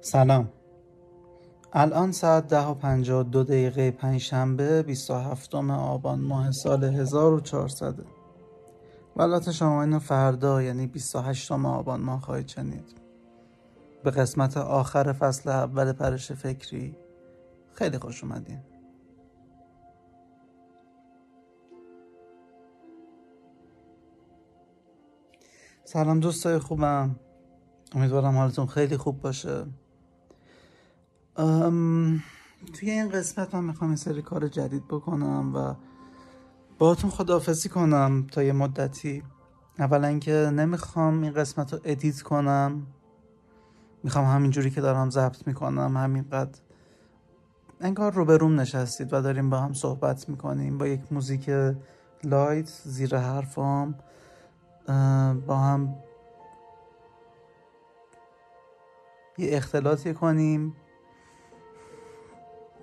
سلام. الان ساعت ده و پنجاه دو دقیقه پنجشنبه بیست و هفتم آبان ماه سال 1400 و البته شما اینو فردا یعنی 28 آبان ماه خواهید شنید. به قسمت آخر فصل اول پرش فکری خیلی خوش اومدین. سلام دوستای خوبم. امیدوارم حالتون خیلی خوب باشه. توی این قسمت من می‌خوام یه سری کار جدید بکنم و باهاتون خداحافظی کنم تا یه مدتی. اولا اینکه نمی‌خوام این قسمت رو ادیت کنم. می‌خوام همینجوری که دارم ضبط می‌کنم همینقدر انگار روبروم نشستید و داریم با هم صحبت می‌کنیم با یک موزیک لایت زیر حرفام با هم یه اختلاطی کنیم.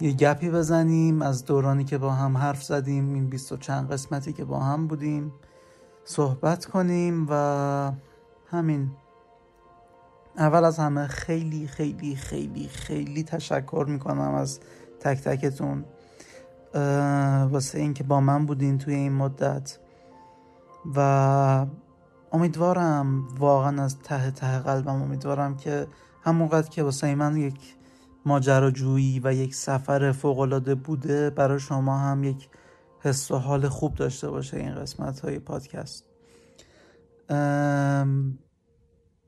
یه گپی بزنیم از دورانی که با هم حرف زدیم این بیست و چند قسمتی که با هم بودیم صحبت کنیم و همین. اول از همه خیلی خیلی خیلی خیلی تشکر می‌کنم از تک تکتون واسه اینکه با من بودین توی این مدت. و امیدوارم واقعا از ته ته قلبم امیدوارم که همونقدر که واسه من یک ماجراجویی و یک سفر فوقالعاده بوده برای شما هم یک حس و حال خوب داشته باشه این قسمت های پادکست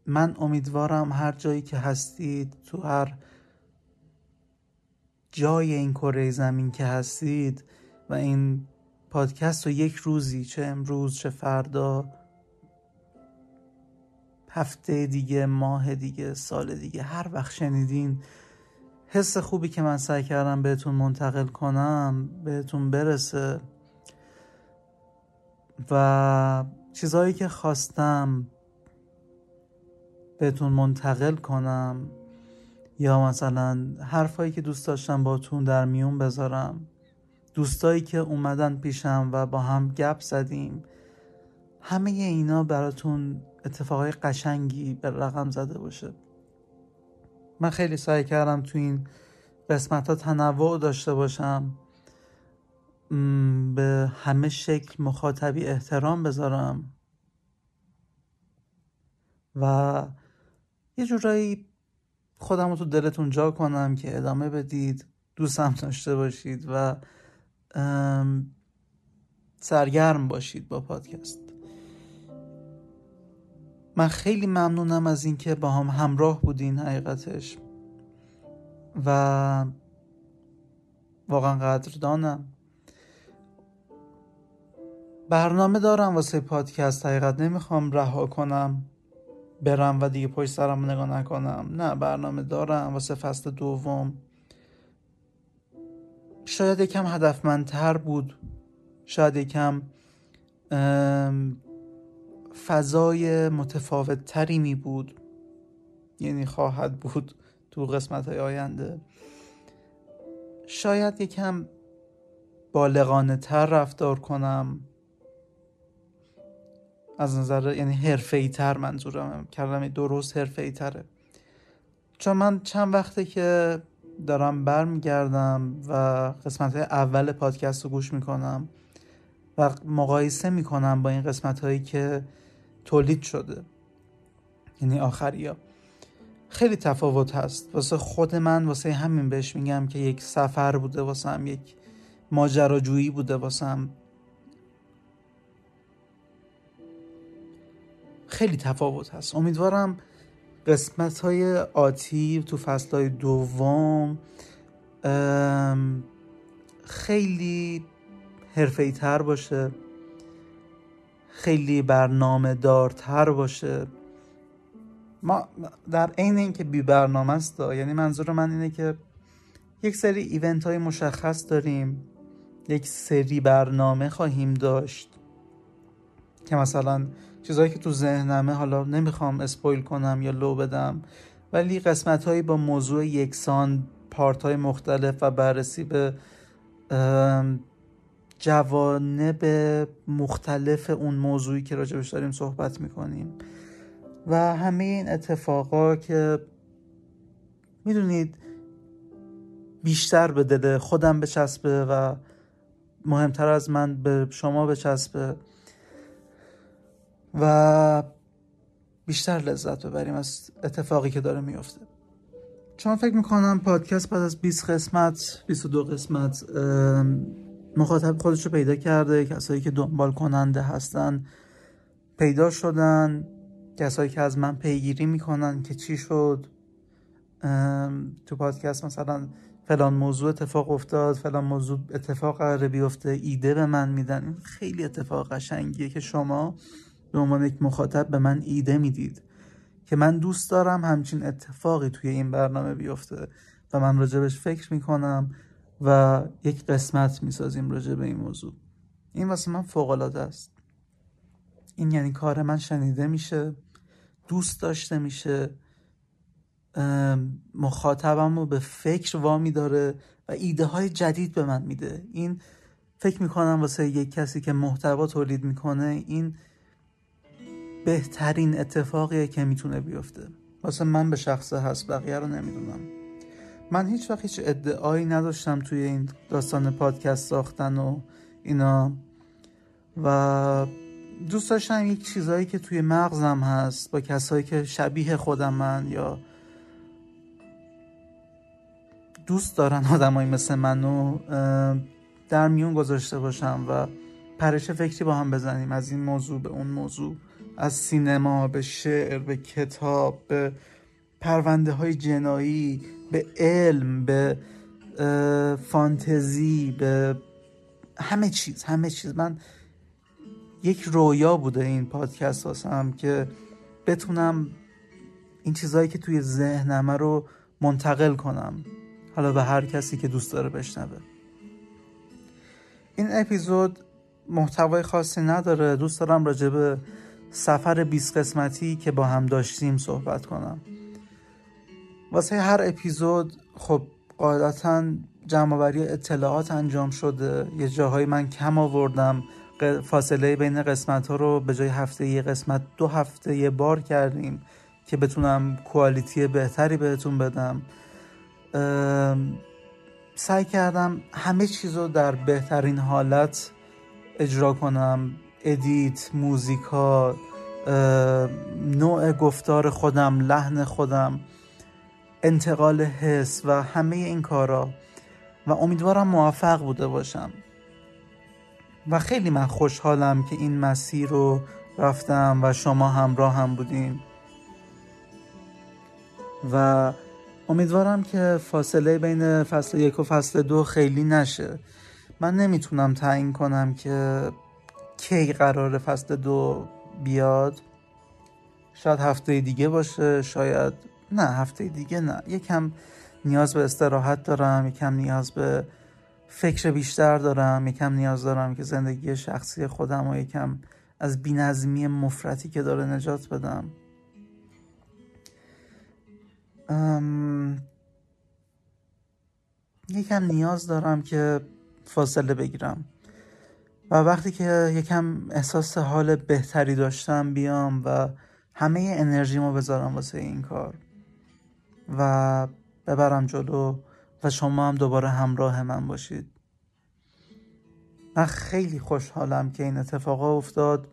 من امیدوارم هر جایی که هستید تو هر جای این کره زمین که هستید و این پادکست رو یک روزی چه امروز چه فردا هفته دیگه ماه دیگه سال دیگه هر وقت شنیدین حس خوبی که من سعی کردم بهتون منتقل کنم بهتون برسه و چیزهایی که خواستم بهتون منتقل کنم یا مثلا حرفایی که دوست داشتم باتون در میون بذارم دوستایی که اومدن پیشم و با هم گپ زدیم همه اینا براتون اتفاقای قشنگی به رقم زده باشه. من خیلی سعی کردم تو این قسمت ها تنوع داشته باشم. به همه شکل مخاطبی احترام بذارم. و یه جورایی خودم رو تو دلتون جا کنم که ادامه بدید دوستم داشته باشید و سرگرم باشید با پادکست. من خیلی ممنونم از اینکه با هم همراه بودین حقیقتش. و واقعا قدردانم. برنامه دارم واسه پادکست حقیقت نمی‌خوام رها کنم برم و دیگه پشت سرم نگاه نکنم. نه برنامه دارم واسه فصل دوم. شاید یکم هدفمندتر بود. شاید یکم فضای متفاوت تری می بود یعنی خواهد بود تو قسمت های آینده. شاید یکم بالغانه تر رفتار کنم. از نظر یعنی حرفه تر منظورم. کلمه درست حرفه تره چون من چند وقته که دارم برمیگردم و قسمت های اول پادکست رو گوش می‌کنم و مقایسه می‌کنم با این قسمت هایی که تولید شده. یعنی آخری ها خیلی تفاوت هست. واسه خود من واسه همین بهش میگم که یک سفر بوده واسه هم یک ماجراجویی بوده واسه هم خیلی تفاوت هست. امیدوارم قسمت های آتی تو فصل های دوم خیلی حرفه تر باشه. خیلی برنامه دارتر باشه. ما در عین اینکه بی برنامه است یعنی منظور من اینه که یک سری ایونت های مشخص داریم یک سری برنامه خواهیم داشت که مثلا چیزهایی که تو ذهنمه حالا نمی‌خوام اسپویل کنم یا لو بدم ولی قسمت هایی با موضوع یکسان پارت های مختلف و بررسی به جوانب مختلف اون موضوعی که راجبش داریم صحبت می‌کنیم. و همه این اتفاقا که می‌دونید بیشتر به دل خودم بچسبه و مهمتر از من به شما بچسبه و بیشتر لذت ببریم از اتفاقی که داره میفته چون فکر می‌کنم پادکست بعد از 20 قسمت 22 قسمت مخاطب خودش رو پیدا کرده کسایی که دنبال کننده هستن پیدا شدن کسایی که از من پیگیری می‌کنن که چی شد. تو پادکست مثلا فلان موضوع اتفاق افتاد فلان موضوع اتفاق قراره بیفته ایده به من میدن. این خیلی اتفاق قشنگیه که شما به عنوان یک مخاطب به من ایده می‌دید که من دوست دارم همچین اتفاقی توی این برنامه بیفته و من راجبش فکر می‌کنم. و یک قسمت می‌سازیم راجع به این موضوع. این واسه من فوق است. این یعنی کار من شنیده میشه دوست داشته میشه مخاطبم رو به فکر وامی داره و ایده های جدید به من میده. این فکر می‌کنم واسه یک کسی که محتوا تولید می‌کنه این بهترین اتفاقیه که می‌تونه بیفته. واسه من به شخصه هست بقیه رو نمی‌دونم. من هیچ وقت هیچ ادعایی نداشتم توی این داستان پادکست ساختن و اینا. و دوست داشتم یک چیزهایی که توی مغزم هست با کسایی که شبیه خودم من یا دوست دارن آدمایی مثل منو در میون گذاشته باشم و پرش فکری با هم بزنیم. از این موضوع به اون موضوع. از سینما به شعر به کتاب به پرونده های جنایی. به علم به فانتزی به همه چیز همه چیز. من یک رویا بوده این پادکست واسم که بتونم این چیزهایی که توی ذهنمه رو منتقل کنم. حالا به هر کسی که دوست داره بشنوه. این اپیزود محتوای خاصی نداره. دوست دارم راجع به سفر 20 قسمتی که با هم داشتیم صحبت کنم. واسه هر اپیزود خب قاعدتا جمعآوری اطلاعات انجام شده. یه جاهایی من کم آوردم. فاصله بین قسمت ها رو به جای هفته یه قسمت دو هفته یه بار کردیم که بتونم کوالیتی بهتری بهتون بدم. سعی کردم همه چیز رو در بهترین حالت اجرا کنم. ادیت موزیکا نوع گفتار خودم لحن خودم. انتقال حس و همه این کارا و امیدوارم موفق بوده باشم. و خیلی من خوشحالم که این مسیر رو رفتم و شما همراه هم بودین. و امیدوارم که فاصله بین فصل یک و فصل دو خیلی نشه. من نمی‌تونم تعیین کنم که کی قرار فصل دو بیاد. شاید هفته دیگه باشه شاید نه هفته دیگه نه. یکم نیاز به استراحت دارم یکم نیاز به فکر بیشتر دارم یکم نیاز دارم که زندگی شخصی خودم و یکم از بینظمی مفرتی که داره نجات بدم. یکم نیاز دارم که فاصله بگیرم. و وقتی که یکم احساس حال بهتری داشتم بیام و همه انرژیمو بذارم واسه این کار. و ببرم جلو و شما هم دوباره همراه من باشید. من خیلی خوشحالم که این اتفاق افتاد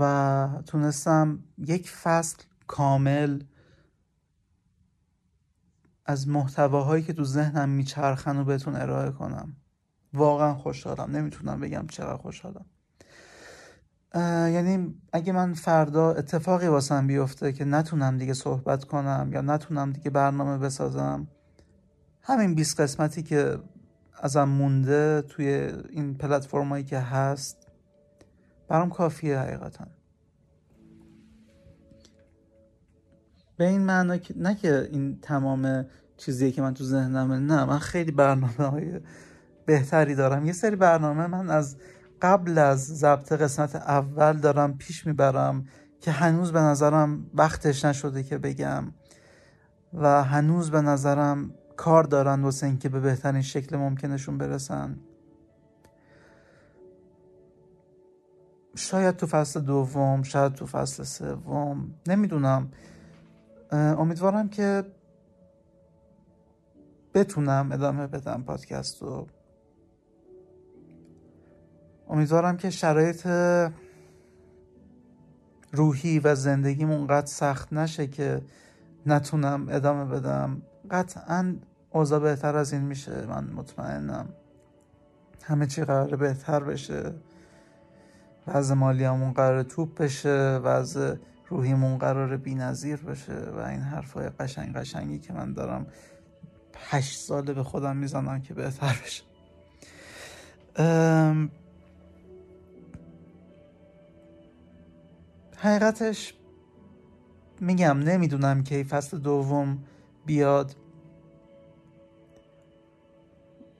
و تونستم یک فصل کامل از محتواهایی که تو ذهنم میچرخن و بهتون ارائه کنم. واقعا خوشحالم. نمی‌تونم بگم چقدر خوشحالم. یعنی اگه من فردا اتفاقی واسم بیفته که نتونم دیگه صحبت کنم یا نتونم دیگه برنامه بسازم همین 20 قسمتی که ازم مونده توی این پلتفرمایی که هست برام کافیه حقیقتا. به این معنا که نه که این تمام چیزیه که من تو ذهنمه نه من خیلی برنامه های بهتری دارم. یه سری برنامه من از قبل از ضبط قسمت اول دارم پیش می‌برم که هنوز به نظرم وقتش نشده که بگم و هنوز به نظرم کار دارن واسه اینکه به بهترین شکل ممکنشون برسن. شاید تو فصل دوم شاید تو فصل سوم نمی‌دونم. امیدوارم که بتونم ادامه بدم پادکست رو. امیدوارم که شرایط روحی و زندگیم اونقدر سخت نشه که نتونم ادامه بدم. قطعا اوضاع بهتر از این میشه. من مطمئنم همه چی قرار بهتر بشه. وضع مالیامون قرار توپ بشه. وضع روحیمون قرار بی نظیر بشه. و این حرفای قشنگ قشنگی که من دارم هشت ساله به خودم می‌زنم که بهتر بشه. حقیقتش میگم نمی‌دونم کی فصل دوم بیاد.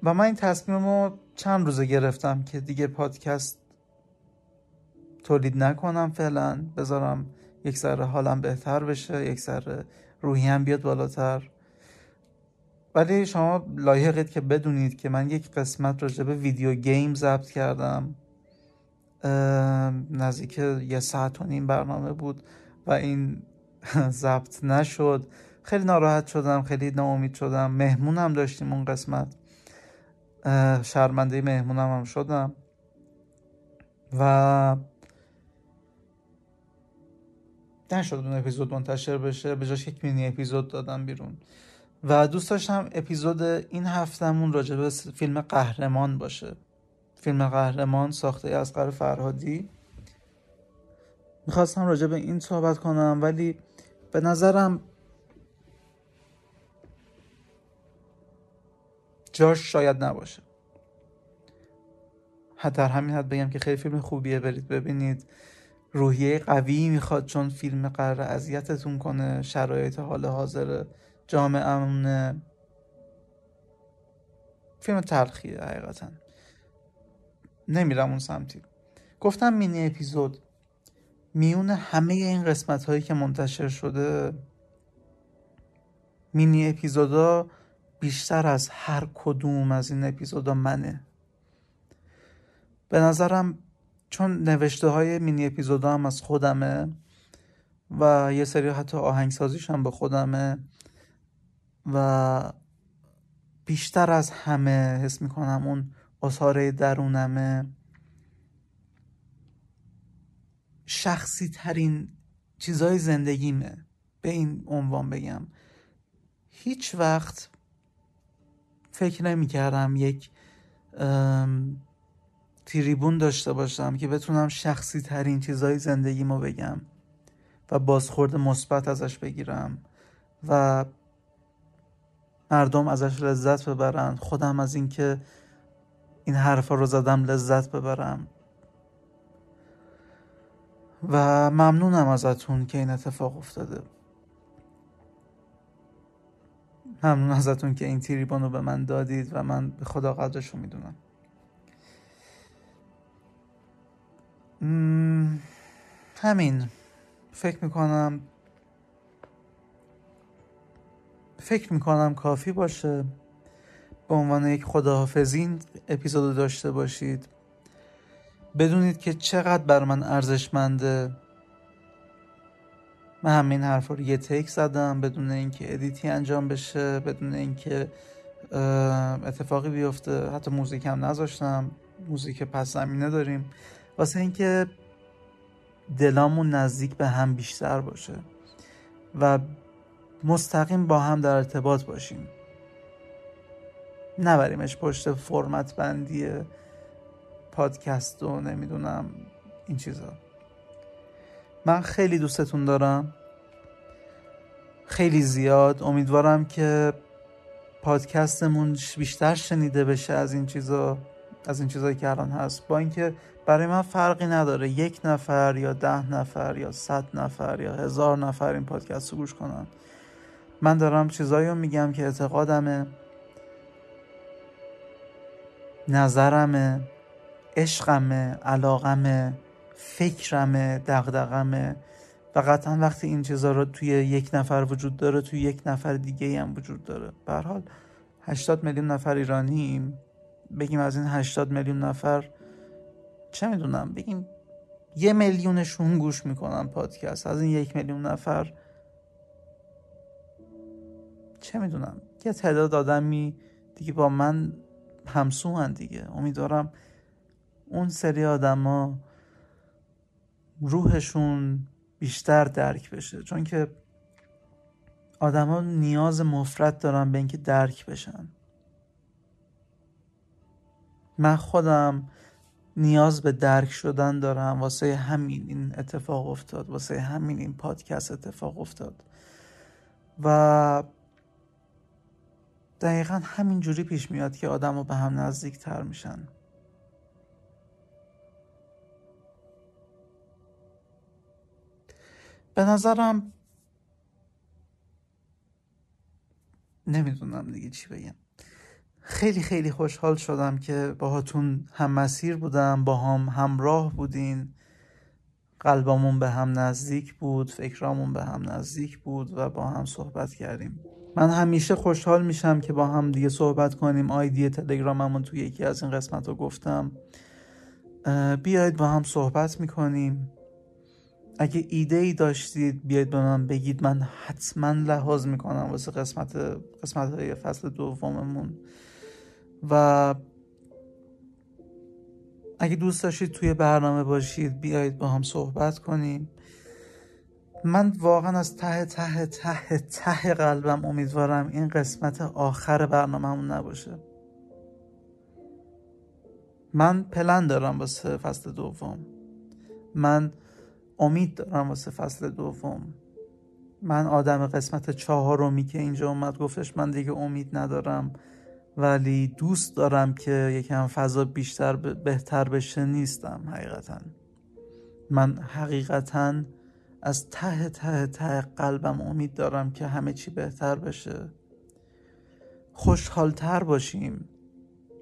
و من این تصمیم رو چند روزه گرفتم که دیگه پادکست تولید نکنم فعلا. بذارم یک ذره حالم بهتر بشه یک ذره روحیم بیاد بالاتر. ولی شما لایقید که بدونید که من یک قسمت راجع به ویدیو گیم ضبط کردم. نزدیک یه ساعت و نیم برنامه بود و این ضبط نشد. خیلی ناراحت شدم خیلی ناامید شدم. مهمونم داشتیم اون قسمت. شرمنده مهمونم هم شدم. و نشد اون اپیزود منتشر بشه. به جاش یک مینی اپیزود دادم بیرون. و دوست داشتم اپیزود این هفتمون راجع به فیلم قهرمان باشه. فیلم قهرمان ساخته از قرار فرهادی. می‌خواستم راجع به این صحبت کنم ولی به نظرم جاش شاید نباشه. در همین حد بگم که خیلی فیلم خوبیه برید ببینید. روحیه قوی می‌خواد چون فیلم قرار اذیتتون کنه شرایط حال حاضر جامعه فیلم تلخیه حقیقتا. نمیرم اون سمتی. گفتم مینی اپیزود. میون همه این قسمت هایی که منتشر شده مینی اپیزودا بیشتر از هر کدوم از این اپیزودا منه. به نظرم چون نوشته های مینی اپیزودا هم از خودمه و یه سری حتی آهنگسازیش هم به خودمه و بیشتر از همه حس می‌کنم اون اصاره درونمه شخصی ترین چیزای زندگیمه. به این عنوان بگم. هیچ وقت فکر نمی کردم یک تریبون داشته باشم که بتونم شخصی ترین چیزای زندگیمو بگم و بازخورد مثبت ازش بگیرم و مردم ازش لذت ببرن. خودم از اینکه این حرفا رو زدم لذت ببرم. و ممنونم ازتون که این اتفاق افتاده. ممنون ازتون که این تیریبان رو به من دادید و من به خدا قدرش رو می‌دونم. همین. فکر می‌کنم فکر می‌کنم کافی باشه. به عنوان یک خداحافظین اپیزود داشته باشید. بدونید که چقدر بر من ارزشمنده. من همین حرف رو یه تیک زدم بدون اینکه ادیتی انجام بشه بدون اینکه اتفاقی بیفته. حتی موزیک هم نذاشتم. موزیک پس زمینه داریم. واسه اینکه دلامون نزدیک به هم بیشتر باشه و مستقیم با هم در ارتباط باشیم. نبریمش پشت فرمت بندی پادکست و نمی‌دونم این چیزا. من خیلی دوستتون دارم. خیلی زیاد. امیدوارم که پادکستمون بیشتر شنیده بشه از این چیزا از این چیزایی که الان هست. با اینکه برای من فرقی نداره یک نفر یا ده نفر یا صد نفر یا هزار نفر این پادکست رو گوش کنن. من دارم چیزایی رو میگم که اعتقادمه. نظرمه عشقمه علاقمه فکرمه دغدغمه. و قطعا وقتی این چیزا رو توی یک نفر وجود داره توی یک نفر دیگه هم وجود داره. به حال 80 میلیون نفر ایرانیم. بگیم از این 80 میلیون نفر چه می‌دونم بگیم یه میلیونشون گوش می‌کنن پادکست. از این یک میلیون نفر چه می‌دونم یه تعداد آدمی دیگه با من همسو دیگه. امیدوارم اون سری آدما روحشون بیشتر درک بشه. چون که آدما نیاز مفرد دارن به اینکه درک بشن. من خودم نیاز به درک شدن دارم. واسه همین این اتفاق افتاد. واسه همین این پادکست اتفاق افتاد. و دقیقا همین جوری پیش میاد که آدم به هم نزدیک تر میشن. به نظرم نمی‌دونم دیگه چی بگم. خیلی خیلی خوشحال شدم که باهاتون هم مسیر بودم با هم همراه بودین. قلبمون به هم نزدیک بود فکرامون به هم نزدیک بود و با هم صحبت کردیم. من همیشه خوشحال میشم که با هم دیگه صحبت کنیم. آیدی تلگراممون توی یکی از این قسمت رو گفتم بیاید با هم صحبت می‌کنیم. اگه ایده ای داشتید بیاید به من بگید. من حتما لحاظ می‌کنم واسه قسمت قسمت های فصل دوممون. و اگه دوست داشتید توی برنامه باشید بیایید با هم صحبت کنیم. من واقعا از ته ته ته ته قلبم امیدوارم این قسمت آخر برنامهمون نباشه. من پلن دارم واسه فصل دوم. من امید دارم واسه فصل دوم. من آدم قسمت چهارمی که اینجا اومد گفتش من دیگه امید ندارم ولی دوست دارم که یکم فضا بیشتر بهتر بشه نیستم حقیقتا. من حقیقتا از ته ته ته قلبم امید دارم که همه چی بهتر بشه. خوشحالتر باشیم.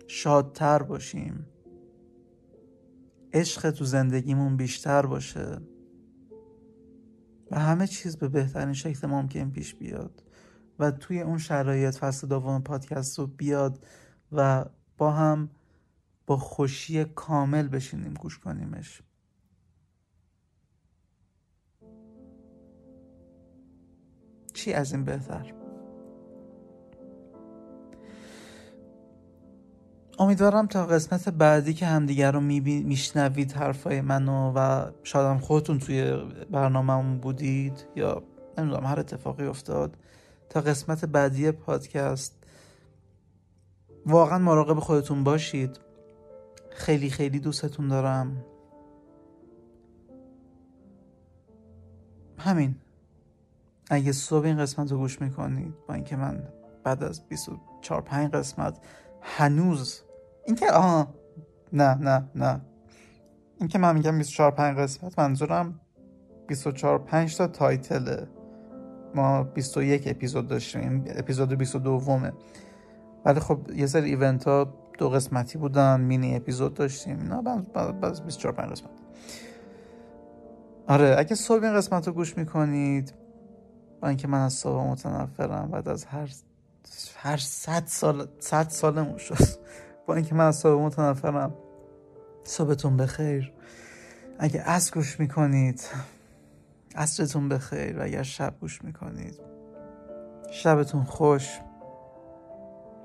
شادتر باشیم. عشق تو زندگیمون بیشتر باشه. و همه چیز به بهترین شکل ممکن پیش بیاد. و توی اون شرایط فصل دوم پادکست رو بیاد و با هم با خوشی کامل بشینیم گوش کنیمش. چی از این بهتر؟ امیدوارم تا قسمت بعدی که همدیگر رو میشنوید حرفای منو و شاید خودتون توی برنامهمون بودید یا نمی‌دونم هر اتفاقی افتاد تا قسمت بعدی پادکست واقعا مراقب خودتون باشید. خیلی خیلی دوستتون دارم. همین. اگه صبح این قسمت رو گوش می‌کنید با اینکه من بعد از 24 5 قسمت هنوز اینکه آها نه نه نه. اینکه من میگم 24 5 قسمت منظورم 24 5 تا تایتله ما 21 اپیزود داشتیم اپیزود 22 ومه ولی خب یه سری ایونت ها دو قسمتی بودن مینی اپیزود داشتیم نه بعد 24 5 قسمت. آره اگه صبح این قسمت رو گوش می‌کنید با اینکه من از صبح متنفرم بعد از هر هر صد سال صد سالمون شد. با اینکه من از صبح متنفرم صبحتون بخیر. اگه از گوش می‌کنید عصرتون بخیر. و اگر شب گوش می‌کنید شبتون خوش.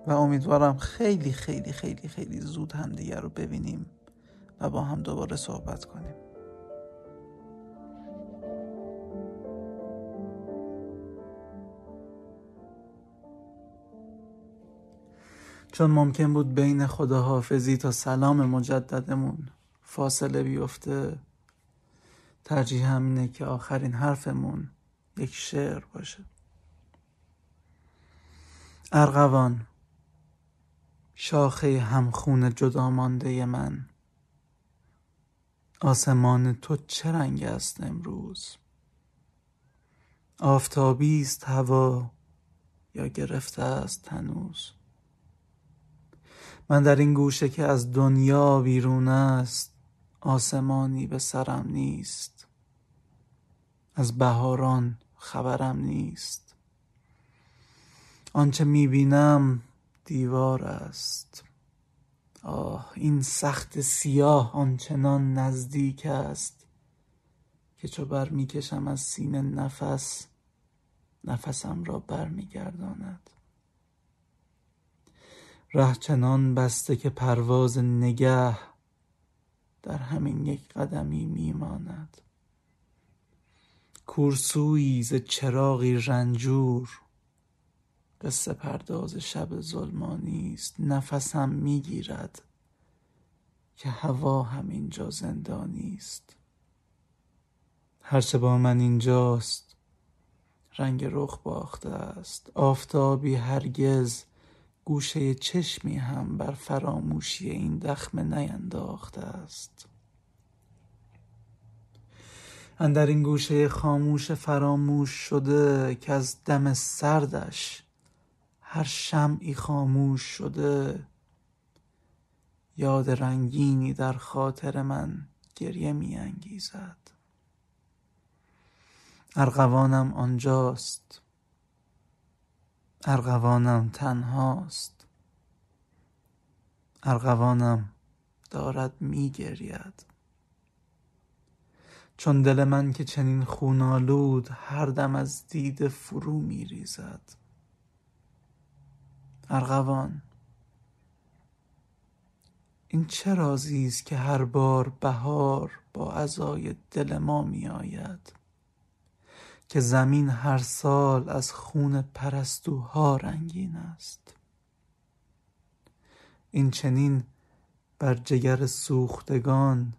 و امیدوارم خیلی خیلی خیلی خیلی زود همدیگر رو ببینیم و با هم دوباره صحبت کنیم. چون ممکن بود بین خداحافظی تا سلام مجددمون فاصله بیفته ترجیح همینه که آخرین حرفمون یک شعر باشه. ارغوان شاخه همخون جدا مانده من. آسمان تو چه رنگ است امروز؟ آفتابی است هوا یا گرفته است تنوز من در این گوشه که از دنیا بیرون است آسمانی به سرم نیست. از بهاران خبرم نیست. آنچه می‌بینم دیوار است. آه این سخت سیاه آنچنان نزدیک است که چو بر می‌کشم از سینه نفس نفسم را برمیگرداند. ره چنان بسته که پرواز نگه در همین یک قدمی میماند. کورسویی ز چراغی رنجور. قصه پرداز شب ظلمانی است. نفسم می‌گیرد که هوا هم اینجا زندانی است. هرچه با من اینجاست رنگ رخ باخته است. آفتابی هرگز گوشه چشمی هم بر فراموشی این دخمه نینداخته است. اندر این گوشه خاموش فراموش شده که از دم سردش هر شمعی خاموش شده. یاد رنگینی در خاطر من گریه می انگیزد. ارغوانم آنجاست. ارغوانم تنهاست. ارغوانم دارد می گرید چون دل من که چنین خون آلود هر دم از دیده فرو می ریزد ارغوان این چه رازی است که هر بار بهار با عزای دل ما می آید که زمین هر سال از خون پرستوها رنگین است. این چنین بر جگر سوختگان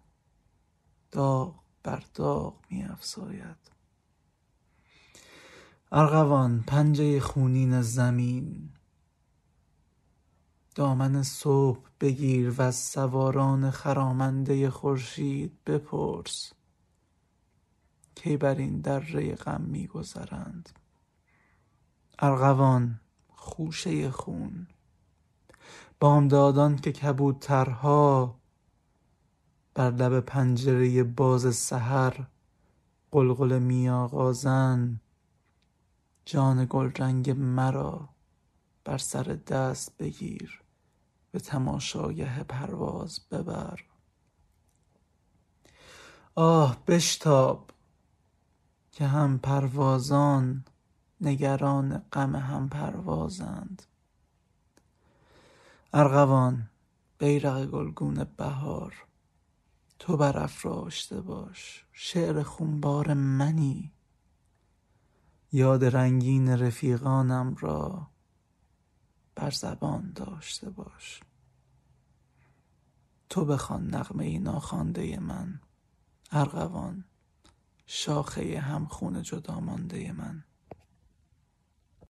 داغ بر داغ می افزاید ارغوان پنجه خونین زمین. دامن صبح بگیر وز سواران خرامنده خورشید بپرس. کی بر این دره غم می گذرند ارغوان خوشه خون بامدادان که کبوترها بر لب پنجره باز سحر غلغله می آغازند جان گلرنگ مرا بر سر دست بگیر به تماشاگه پرواز ببر. آه بشتاب! که هم پروازان نگران غم هم پروازند ارغوان بیرق گلگون بهار تو برافراشته باش شعر خونبار منی. یاد رنگین رفیقانم را بر زبان داشته باش. تو بخوان نغمه ناخوانده من ارغوان. شاخه همخون جدا مانده من.